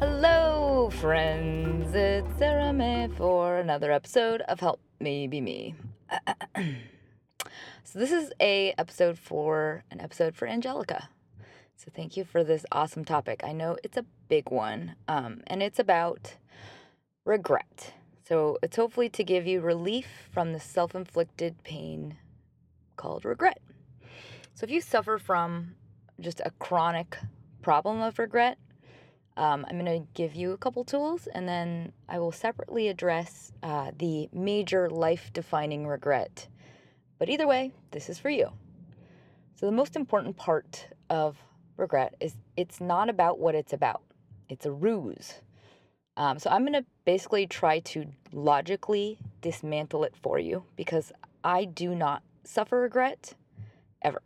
Hello, friends. It's Sarah May for another episode of Help Me Be Me. so this is a episode for an episode for Angelica. So thank you for this awesome topic. I know it's a big one, um, and it's about regret. So it's hopefully to give you relief from the self-inflicted pain called regret. So if you suffer from just a chronic problem of regret, um, I'm going to give you a couple tools and then I will separately address uh, the major life defining regret. But either way, this is for you. So, the most important part of regret is it's not about what it's about, it's a ruse. Um, so, I'm going to basically try to logically dismantle it for you because I do not suffer regret ever.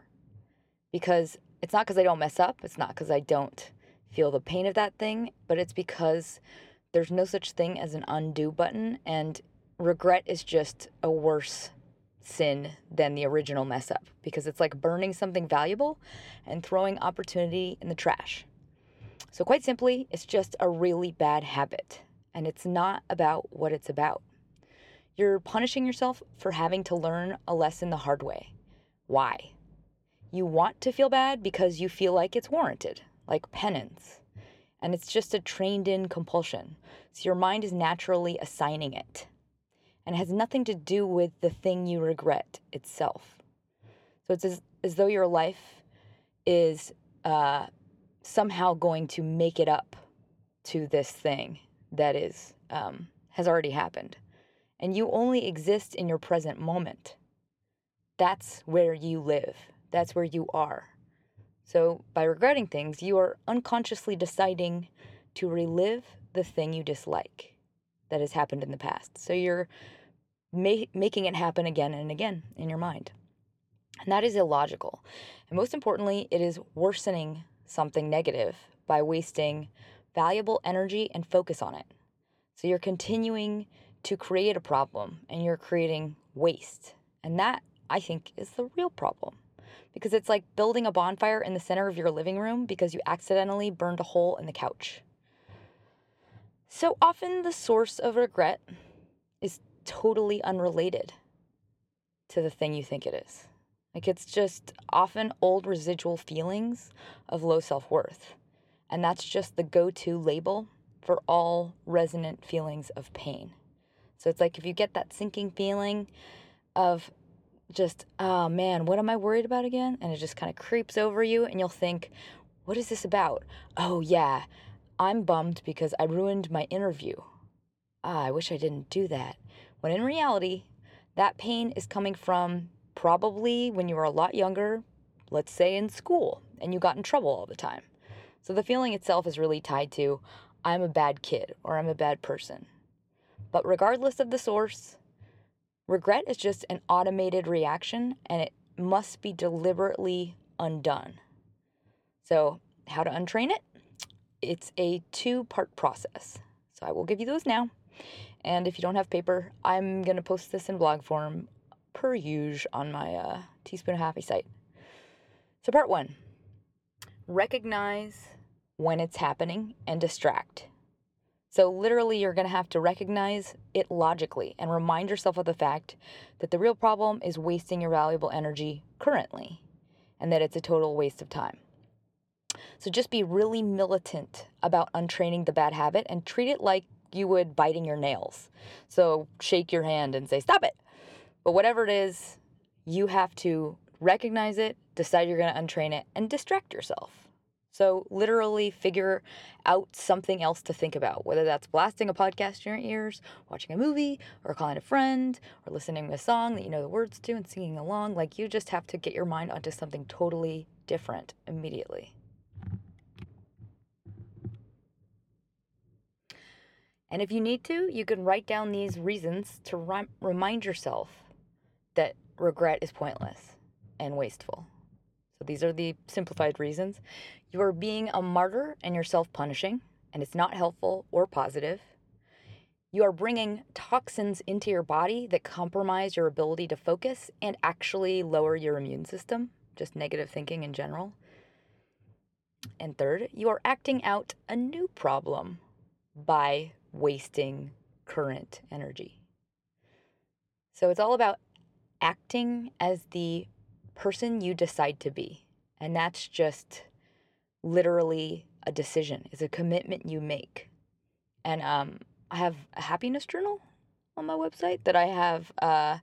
Because it's not because I don't mess up, it's not because I don't feel the pain of that thing, but it's because there's no such thing as an undo button, and regret is just a worse sin than the original mess up because it's like burning something valuable and throwing opportunity in the trash. So, quite simply, it's just a really bad habit, and it's not about what it's about. You're punishing yourself for having to learn a lesson the hard way. Why? You want to feel bad because you feel like it's warranted like penance. And it's just a trained in compulsion. So your mind is naturally assigning it. And it has nothing to do with the thing you regret itself. So it's as, as though your life is uh, somehow going to make it up to this thing that is um, has already happened. And you only exist in your present moment. That's where you live. That's where you are. So, by regretting things, you are unconsciously deciding to relive the thing you dislike that has happened in the past. So, you're ma- making it happen again and again in your mind. And that is illogical. And most importantly, it is worsening something negative by wasting valuable energy and focus on it. So, you're continuing to create a problem and you're creating waste. And that, I think, is the real problem because it's like building a bonfire in the center of your living room because you accidentally burned a hole in the couch. So often, the source of regret is totally unrelated to the thing you think it is. Like, it's just often old residual feelings of low self worth. And that's just the go to label for all resonant feelings of pain. So it's like if you get that sinking feeling of just, oh man, what am I worried about again? And it just kind of creeps over you, and you'll think, what is this about? Oh, yeah, I'm bummed because I ruined my interview. Ah, I wish I didn't do that. When in reality, that pain is coming from probably when you were a lot younger, let's say in school, and you got in trouble all the time. So the feeling itself is really tied to, I'm a bad kid or I'm a bad person. But regardless of the source, Regret is just an automated reaction and it must be deliberately undone. So, how to untrain it? It's a two part process. So, I will give you those now. And if you don't have paper, I'm going to post this in blog form per usual on my uh, Teaspoon of Happy site. So, part one recognize when it's happening and distract. So, literally, you're going to have to recognize it logically and remind yourself of the fact that the real problem is wasting your valuable energy currently and that it's a total waste of time. So, just be really militant about untraining the bad habit and treat it like you would biting your nails. So, shake your hand and say, Stop it. But whatever it is, you have to recognize it, decide you're going to untrain it, and distract yourself. So, literally figure out something else to think about, whether that's blasting a podcast in your ears, watching a movie, or calling a friend, or listening to a song that you know the words to and singing along. Like, you just have to get your mind onto something totally different immediately. And if you need to, you can write down these reasons to rem- remind yourself that regret is pointless and wasteful. So these are the simplified reasons. You are being a martyr and you're self punishing, and it's not helpful or positive. You are bringing toxins into your body that compromise your ability to focus and actually lower your immune system, just negative thinking in general. And third, you are acting out a new problem by wasting current energy. So it's all about acting as the person you decide to be. And that's just literally a decision, it's a commitment you make. And um, I have a happiness journal on my website that I have. Uh,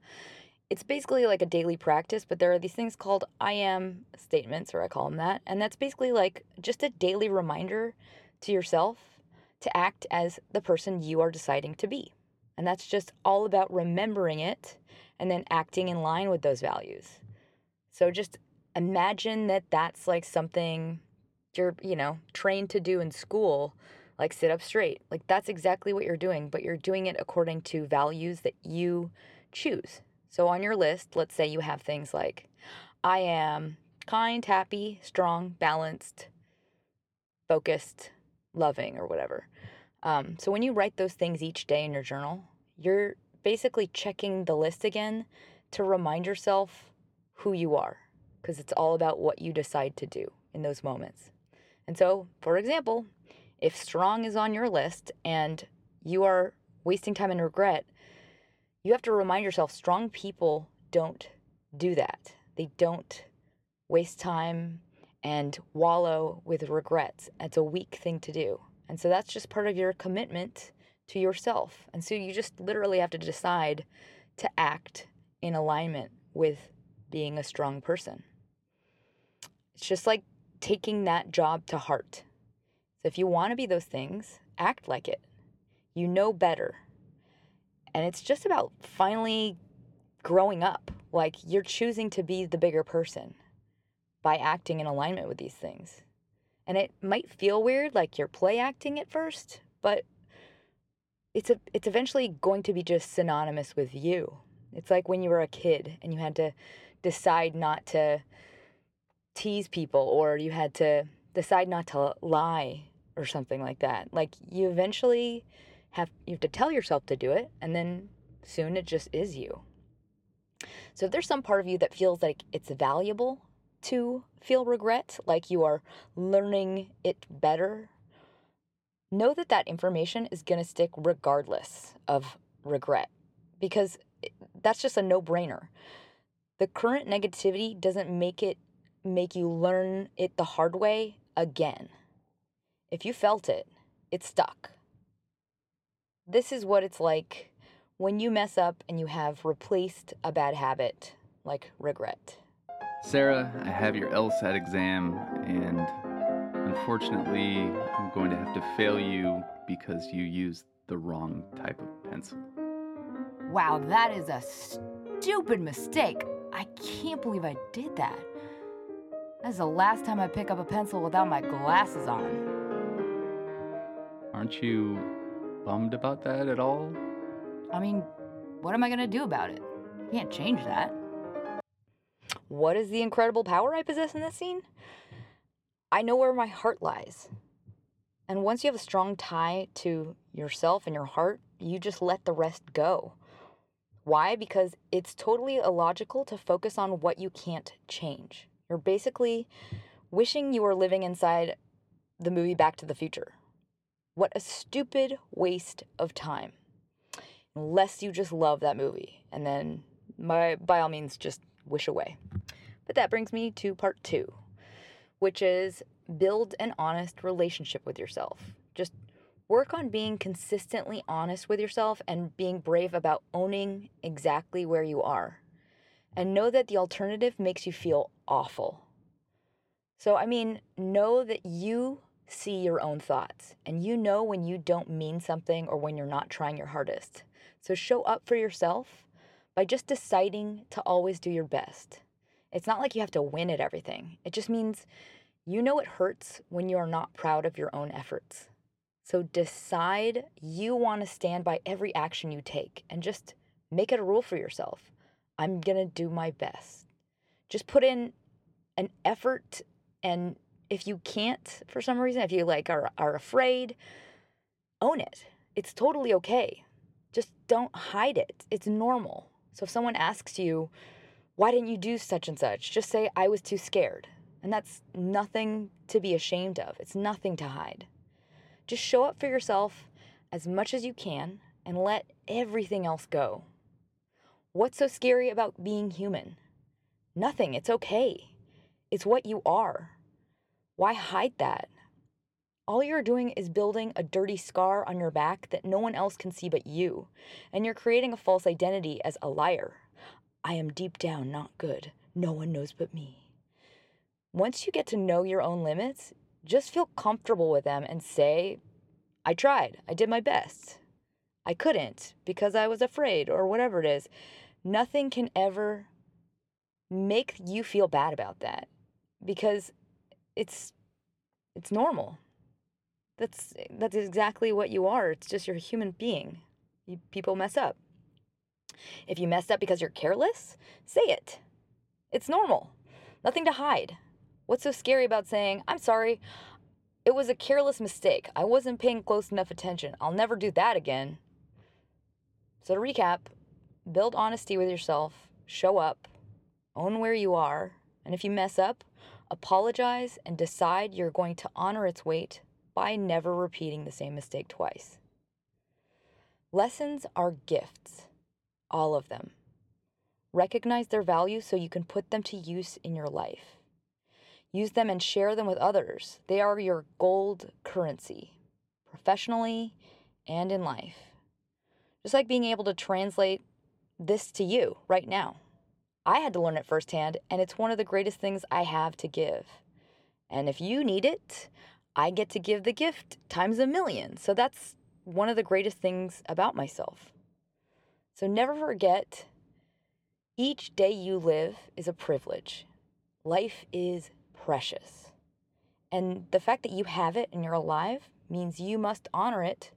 it's basically like a daily practice, but there are these things called I am statements, or I call them that. And that's basically like just a daily reminder to yourself to act as the person you are deciding to be. And that's just all about remembering it and then acting in line with those values. So just imagine that that's like something you're, you know, trained to do in school, like sit up straight. Like that's exactly what you're doing, but you're doing it according to values that you choose. So on your list, let's say you have things like I am kind, happy, strong, balanced, focused, loving, or whatever. Um, so when you write those things each day in your journal, you're basically checking the list again to remind yourself who you are because it's all about what you decide to do in those moments. And so, for example, if strong is on your list and you are wasting time in regret, you have to remind yourself strong people don't do that. They don't waste time and wallow with regrets. It's a weak thing to do. And so that's just part of your commitment to yourself. And so you just literally have to decide to act in alignment with being a strong person. It's just like taking that job to heart. So if you want to be those things, act like it. You know better. And it's just about finally growing up. Like you're choosing to be the bigger person by acting in alignment with these things. And it might feel weird, like you're play acting at first, but it's a it's eventually going to be just synonymous with you. It's like when you were a kid and you had to decide not to tease people or you had to decide not to lie or something like that. Like you eventually have you have to tell yourself to do it and then soon it just is you. So if there's some part of you that feels like it's valuable to feel regret, like you are learning it better, know that that information is going to stick regardless of regret because that's just a no-brainer the current negativity doesn't make it make you learn it the hard way again. If you felt it, it stuck. This is what it's like when you mess up and you have replaced a bad habit like regret. Sarah, I have your LSAT exam, and unfortunately, I'm going to have to fail you because you used the wrong type of pencil. Wow, that is a stupid mistake. I can't believe I did that. That's the last time I pick up a pencil without my glasses on. Aren't you bummed about that at all? I mean, what am I gonna do about it? I can't change that. What is the incredible power I possess in this scene? I know where my heart lies. And once you have a strong tie to yourself and your heart, you just let the rest go. Why? Because it's totally illogical to focus on what you can't change. You're basically wishing you were living inside the movie Back to the Future. What a stupid waste of time. Unless you just love that movie, and then by, by all means, just wish away. But that brings me to part two, which is build an honest relationship with yourself. Just work on being consistently honest with yourself and being brave about owning exactly where you are. And know that the alternative makes you feel awful. So, I mean, know that you see your own thoughts and you know when you don't mean something or when you're not trying your hardest. So, show up for yourself by just deciding to always do your best. It's not like you have to win at everything, it just means you know it hurts when you are not proud of your own efforts. So, decide you want to stand by every action you take and just make it a rule for yourself. I'm going to do my best. Just put in an effort and if you can't for some reason, if you like are are afraid, own it. It's totally okay. Just don't hide it. It's normal. So if someone asks you, "Why didn't you do such and such?" just say, "I was too scared." And that's nothing to be ashamed of. It's nothing to hide. Just show up for yourself as much as you can and let everything else go. What's so scary about being human? Nothing. It's okay. It's what you are. Why hide that? All you're doing is building a dirty scar on your back that no one else can see but you, and you're creating a false identity as a liar. I am deep down not good. No one knows but me. Once you get to know your own limits, just feel comfortable with them and say, I tried. I did my best. I couldn't because I was afraid or whatever it is. Nothing can ever make you feel bad about that because it's it's normal. That's that's exactly what you are. It's just you're a human being. You, people mess up. If you messed up because you're careless, say it. It's normal. Nothing to hide. What's so scary about saying, "I'm sorry. It was a careless mistake. I wasn't paying close enough attention. I'll never do that again." So to recap, build honesty with yourself, show up, own where you are, and if you mess up, apologize and decide you're going to honor its weight by never repeating the same mistake twice. Lessons are gifts, all of them. Recognize their value so you can put them to use in your life. Use them and share them with others. They are your gold currency, professionally and in life. Just like being able to translate this to you right now. I had to learn it firsthand, and it's one of the greatest things I have to give. And if you need it, I get to give the gift times a million. So that's one of the greatest things about myself. So never forget each day you live is a privilege. Life is precious. And the fact that you have it and you're alive means you must honor it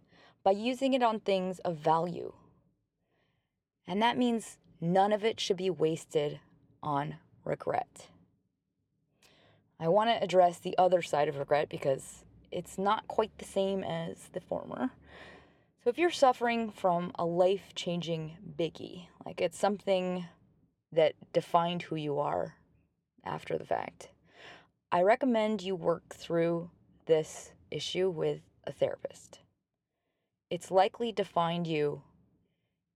by using it on things of value. And that means none of it should be wasted on regret. I want to address the other side of regret because it's not quite the same as the former. So, if you're suffering from a life changing biggie, like it's something that defined who you are after the fact, I recommend you work through this issue with a therapist. It's likely to find you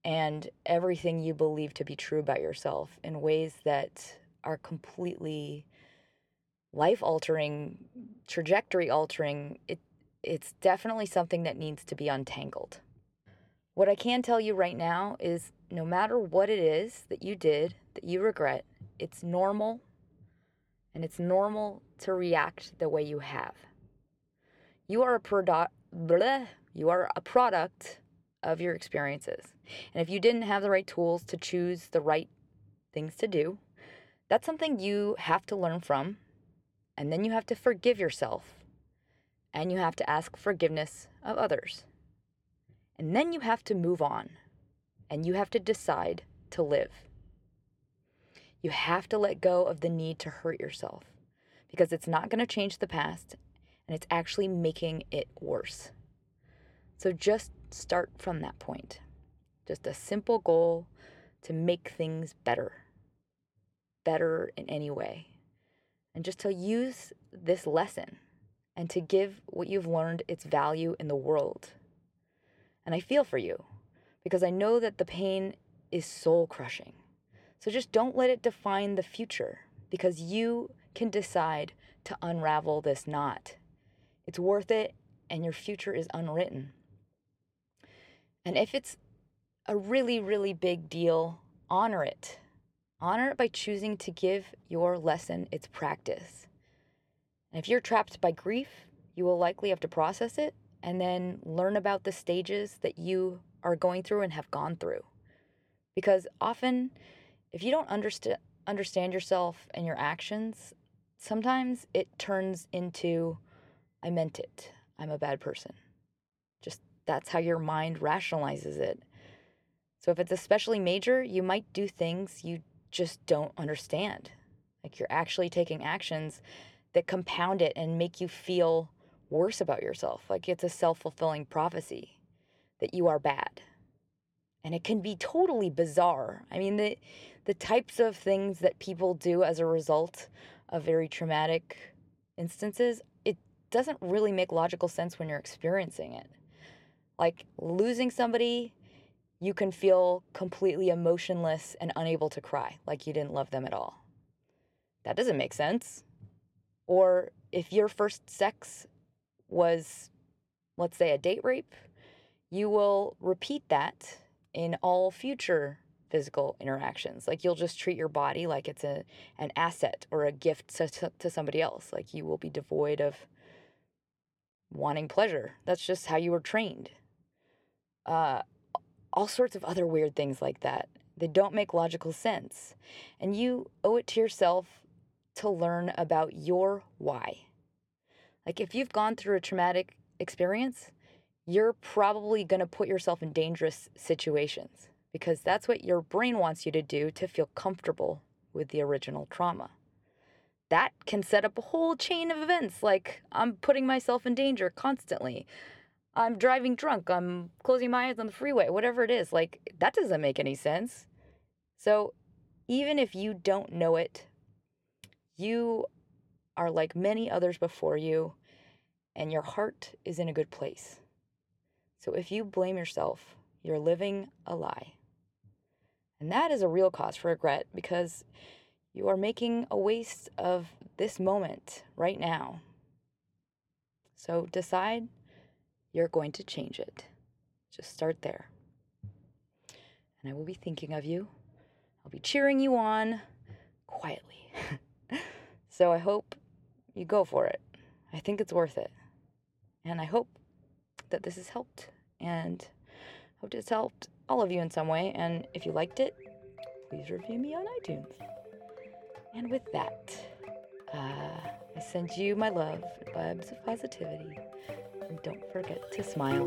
and everything you believe to be true about yourself in ways that are completely life altering, trajectory altering. It it's definitely something that needs to be untangled. What I can tell you right now is no matter what it is that you did that you regret, it's normal and it's normal to react the way you have. You are a product you are a product of your experiences. And if you didn't have the right tools to choose the right things to do, that's something you have to learn from. And then you have to forgive yourself. And you have to ask forgiveness of others. And then you have to move on. And you have to decide to live. You have to let go of the need to hurt yourself because it's not going to change the past and it's actually making it worse. So just start from that point. Just a simple goal to make things better, better in any way. And just to use this lesson and to give what you've learned its value in the world. And I feel for you because I know that the pain is soul crushing. So just don't let it define the future because you can decide to unravel this knot. It's worth it and your future is unwritten. And if it's a really, really big deal, honor it. Honor it by choosing to give your lesson its practice. And if you're trapped by grief, you will likely have to process it and then learn about the stages that you are going through and have gone through. Because often, if you don't understand understand yourself and your actions, sometimes it turns into I meant it. I'm a bad person. Just that's how your mind rationalizes it. So if it's especially major, you might do things you just don't understand. Like you're actually taking actions that compound it and make you feel worse about yourself. Like it's a self fulfilling prophecy that you are bad. And it can be totally bizarre. I mean, the, the types of things that people do as a result of very traumatic instances, it doesn't really make logical sense when you're experiencing it. Like losing somebody, you can feel completely emotionless and unable to cry, like you didn't love them at all. That doesn't make sense. Or if your first sex was, let's say, a date rape, you will repeat that in all future physical interactions. Like you'll just treat your body like it's a an asset or a gift to, to somebody else. Like you will be devoid of wanting pleasure. That's just how you were trained. Uh, all sorts of other weird things like that. They don't make logical sense. And you owe it to yourself to learn about your why. Like if you've gone through a traumatic experience, you're probably going to put yourself in dangerous situations because that's what your brain wants you to do to feel comfortable with the original trauma. That can set up a whole chain of events like I'm putting myself in danger constantly. I'm driving drunk, I'm closing my eyes on the freeway, whatever it is. Like that doesn't make any sense. So even if you don't know it, you are like many others before you, and your heart is in a good place. So if you blame yourself, you're living a lie. And that is a real cause for regret because you are making a waste of this moment right now. So decide you're going to change it. Just start there. And I will be thinking of you. I'll be cheering you on quietly. so I hope you go for it. I think it's worth it. And I hope that this has helped and hope it's helped all of you in some way. And if you liked it, please review me on iTunes. And with that, uh, I send you my love, and vibes of positivity, and don't forget to smile.